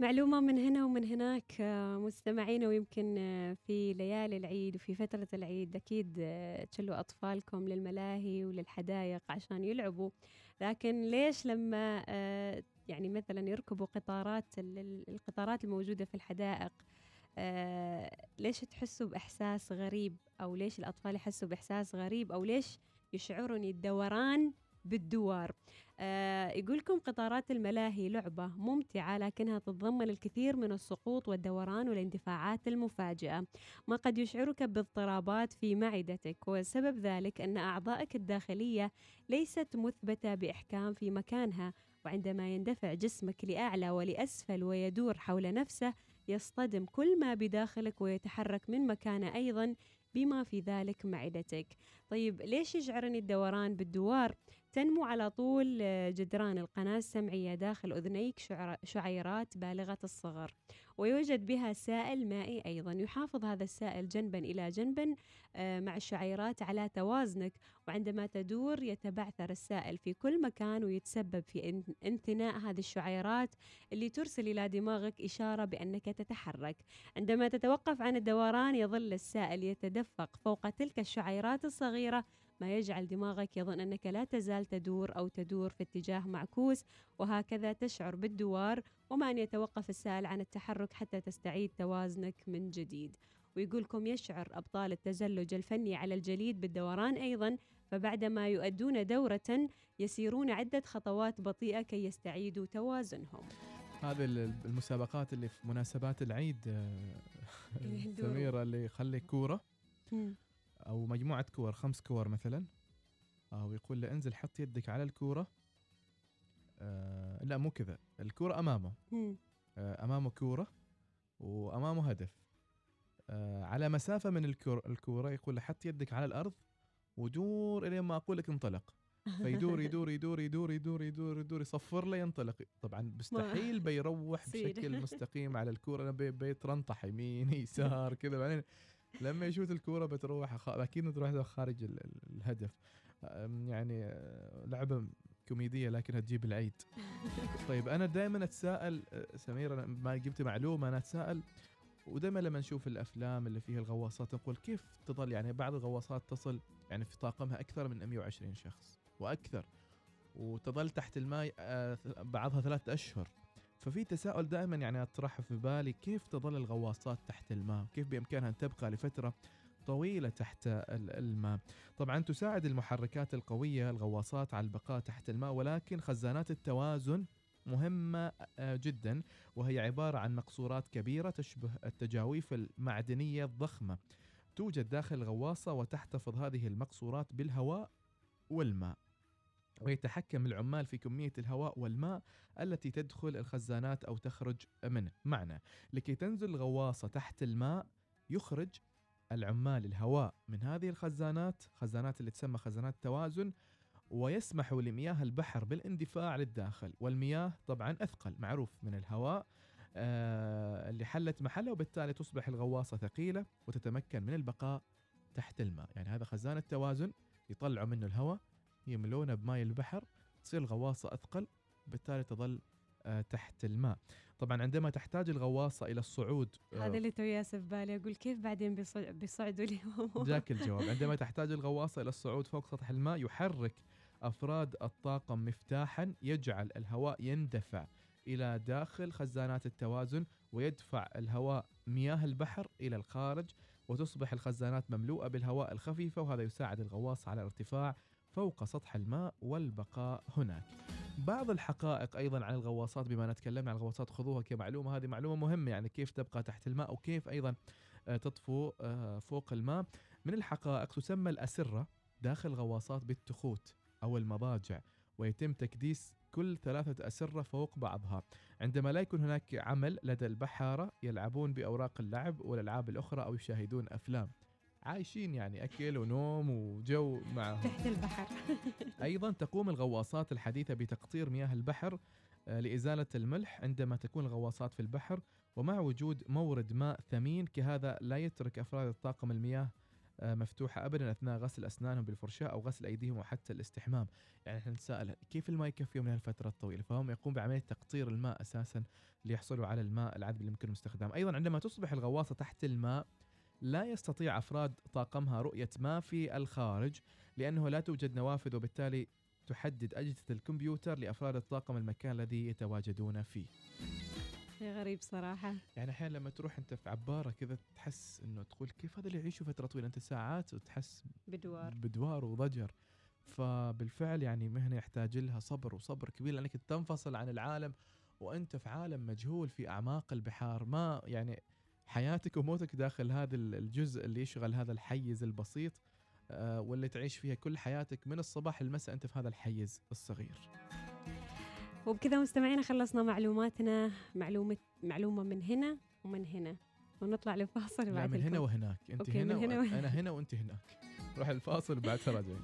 معلومة من هنا ومن هناك آه، مستمعينا ويمكن آه، في ليالي العيد وفي فترة العيد أكيد آه، تشلوا أطفالكم للملاهي وللحدائق عشان يلعبوا. لكن ليش لما يعني مثلا يركبوا قطارات ال- ال- القطارات الموجودة في الحدائق ليش تحسوا بإحساس غريب؟ أو ليش الأطفال يحسوا بإحساس غريب؟ أو ليش يشعرون الدوران بالدوار. آه يقولكم قطارات الملاهي لعبة ممتعة لكنها تتضمن الكثير من السقوط والدوران والاندفاعات المفاجئة. ما قد يشعرك باضطرابات في معدتك وسبب ذلك أن أعضائك الداخلية ليست مثبتة بإحكام في مكانها وعندما يندفع جسمك لأعلى ولأسفل ويدور حول نفسه يصطدم كل ما بداخلك ويتحرك من مكانه أيضا بما في ذلك معدتك. طيب ليش يشعرني الدوران بالدوار؟ تنمو على طول آه، جدران القناة السمعية داخل أذنيك شعيرات بالغة الصغر. ويوجد بها سائل مائي أيضا. يحافظ هذا السائل جنبا إلى جنب آه، مع الشعيرات على توازنك. وعندما تدور يتبعثر السائل في كل مكان ويتسبب في إن- انثناء هذه الشعيرات اللي ترسل إلى دماغك إشارة بأنك تتحرك. عندما تتوقف عن الدوران يظل السائل يتدفق فوق تلك الشعيرات الصغيرة ما يجعل دماغك يظن أنك لا تزال تدور أو تدور في اتجاه معكوس وهكذا تشعر بالدوار وما أن يتوقف السائل عن التحرك حتى تستعيد توازنك من جديد. ويقولكم يشعر أبطال التزلج الفني على الجليد بالدوران أيضا فبعدما يؤدون دورة يسيرون عدة خطوات بطيئة كي يستعيدوا توازنهم. هذه ال- المسابقات اللي في مناسبات العيد آه،. سميرة اللي يخلي كورة. أو مجموعة كور خمس كور مثلا. أو يقول له انزل حط يدك على الكورة. آه لا مو كذا. الكورة أمامه. مم. آه أمامه كورة وأمامه هدف. آه على مسافة من الكور الكورة يقول له حط يدك على الأرض ودور إلين ما أقول لك انطلق. فيدور يدور يدور يدور يدور يدور يدور يصفر له ينطلق. طبعا مستحيل بيروح. بشكل مستقيم على الكورة. أنا بي- بيترنطح يمين يسار كذا. بعدين لما يشوت الكورة بتروح خ... أكيد تروح خارج ال- ال- الهدف. يعني آه، لعبة كوميدية لكنها تجيب العيد. طيب أنا دائما أتساءل آه، سمير ما جبت معلومة أنا أتساءل ودائما لما نشوف الأفلام اللي فيها الغواصات نقول كيف تظل يعني بعض الغواصات تصل يعني في طاقمها أكثر من 120 شخص وأكثر وتظل تحت الماء آه، بعضها ثلاثة أشهر. ففي تساؤل دائما يعني أطرحه في بالي كيف تظل الغواصات تحت الماء؟ كيف بإمكانها أن تبقى لفترة طويلة تحت ال- الماء؟ طبعا تساعد المحركات القوية الغواصات على البقاء تحت الماء ولكن خزانات التوازن مهمة آه، جدا وهي عبارة عن مقصورات كبيرة تشبه التجاويف المعدنية الضخمة. توجد داخل الغواصة وتحتفظ هذه المقصورات بالهواء والماء. ويتحكم العمال في كمية الهواء والماء التي تدخل الخزانات أو تخرج منه. معنى لكي تنزل الغواصة تحت الماء يخرج العمال الهواء من هذه الخزانات خزانات اللي تسمى خزانات توازن ويسمح لمياه البحر بالاندفاع للداخل. والمياه طبعا أثقل معروف من الهواء آه اللي حلت محله وبالتالي تصبح الغواصة ثقيلة وتتمكن من البقاء تحت الماء. يعني هذا خزان التوازن يطلعوا منه الهواء يملونه بماء البحر تصير الغواصة أثقل بالتالي تظل آه، تحت الماء. طبعا عندما تحتاج الغواصة إلى الصعود آه، هذا اللي تو ياسف بالي أقول كيف بعدين بيصع- بيصعدوا اليوم؟ جاك الجواب. عندما تحتاج الغواصة إلى الصعود فوق سطح الماء يحرك أفراد الطاقم مفتاحا يجعل الهواء يندفع إلى داخل خزانات التوازن ويدفع الهواء مياه البحر إلى الخارج وتصبح الخزانات مملوءة بالهواء الخفيفة وهذا يساعد الغواص على الارتفاع فوق سطح الماء والبقاء هناك. بعض الحقائق أيضا عن الغواصات بما نتكلم عن الغواصات خذوها كمعلومة. هذه معلومة مهمة يعني كيف تبقى تحت الماء وكيف أيضا آه، تطفو آه، فوق الماء. من الحقائق تسمى الأسرة داخل الغواصات بالتخوت أو المضاجع ويتم تكديس كل ثلاثة أسرة فوق بعضها. عندما لا يكون هناك عمل لدى البحارة يلعبون بأوراق اللعب والألعاب الأخرى أو يشاهدون أفلام. عايشين يعني أكل ونوم وجو معهم. تحت البحر. أيضا تقوم الغواصات الحديثة بتقطير مياه البحر آه، لإزالة الملح عندما تكون الغواصات في البحر ومع وجود مورد ماء ثمين كهذا لا يترك أفراد الطاقم المياه آه، مفتوحة أبدا أثناء غسل أسنانهم بالفرشاة أو غسل أيديهم وحتى الاستحمام. يعني إحنا نتساءل كيف الماء يكفيهم من هالفترة الطويلة؟ فهم يقوم بعملية تقطير الماء أساسا ليحصلوا على الماء العذب اللي يمكنهم استخدامه أيضا عندما تصبح الغواصة تحت الماء لا يستطيع أفراد طاقمها رؤية ما في الخارج لأنه لا توجد نوافذ وبالتالي تحدد أجهزة الكمبيوتر لأفراد الطاقم المكان الذي يتواجدون فيه. شيء غريب صراحة. يعني أحيانا لما تروح أنت في عبارة كذا تحس إنه تقول كيف هذا اللي يعيشوا فترة طويلة؟ أنت ساعات وتحس بدوار. بدوار وضجر. فبالفعل يعني مهنة يحتاج لها صبر وصبر كبير لأنك تنفصل عن العالم وأنت في عالم مجهول في أعماق البحار. ما يعني حياتك وموتك داخل هذا الجزء اللي يشغل هذا الحيز البسيط آه، واللي تعيش فيها كل حياتك من الصباح للمساء أنت في هذا الحيز الصغير. وبكذا مستمعينا خلصنا معلوماتنا معلومة معلومة من هنا ومن هنا. ونطلع لفاصل بعد من هنا. وهناك. أنت من هنا, هنا هنا وهنا. أنا هنا وأنت هناك. روح الفاصل بعد راجعين